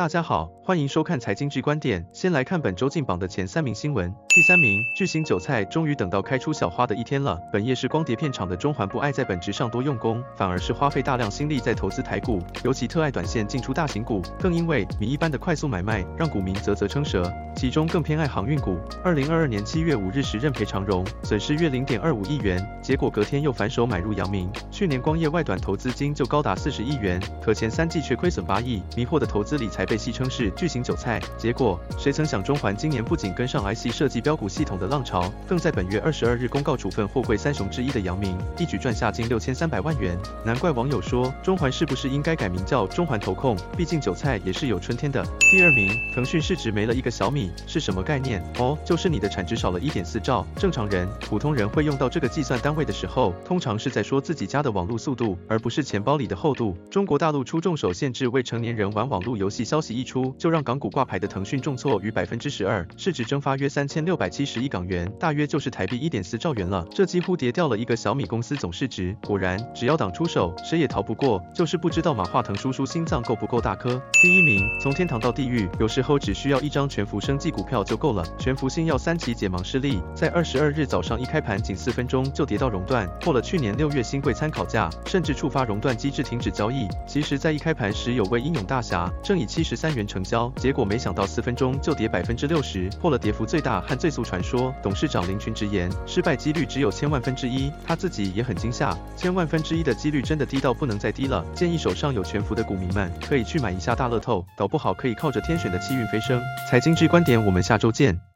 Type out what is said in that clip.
大家好，欢迎收看财经剧观点。先来看本周进榜的前三名新闻。第三名，巨星韭菜终于等到开出小花的一天了。本业是光碟片厂的中环不爱在本职上多用功，反而是花费大量心力在投资台股，尤其特爱短线进出大型股，更因为米一般的快速买卖，让股民啧啧称舌。其中更偏爱航运股。二零二二年七月五日时认赔长荣，损失约零点二五亿元，结果隔天又反手买入阳明。去年光业外短投资金就高达四十亿元，可前三季却亏损八亿，迷惑的投资理财被戏称是巨型韭菜。结果谁曾想中环今年不仅跟上 IC 设计标股系统的浪潮，更在本月二十二日公告处分货柜三雄之一的阳明，一举赚下近六千三百万元。难怪网友说中环是不是应该改名叫中环投控？毕竟韭菜也是有春天的。第二名，腾讯市值没了一个小米。是什么概念？哦，就是你的产值少了一点四兆。正常人、普通人会用到这个计算单位的时候，通常是在说自己家的网络速度，而不是钱包里的厚度。中国大陆出重手限制未成年人玩网络游戏，消消息一出，就让港股挂牌的腾讯重挫逾百分之十二，市值蒸发约三千六百七十亿港元，大约就是台币一点四兆元了。这几乎跌掉了一个小米公司总市值。果然，只要党出手，谁也逃不过。就是不知道马化腾叔叔心脏够不够大颗。第一名，从天堂到地狱，有时候只需要一张全福生技股票就够了。全福新药三期解盲失利，在二十二日早上一开盘仅四分钟就跌到熔断，破了去年六月新贵参考价，甚至触发熔断机制停止交易。其实，在一开盘时有位英勇大侠正以七十十三元成交，结果没想到四分钟就跌百分之六十，破了跌幅最大和最速传说。董事长林群直言，失败几率只有千万分之一，他自己也很惊吓，千万分之一的几率真的低到不能再低了。建议手上有全服的股民们可以去买一下大乐透，搞不好可以靠着天选的气运飞升。财经之观点，我们下周见。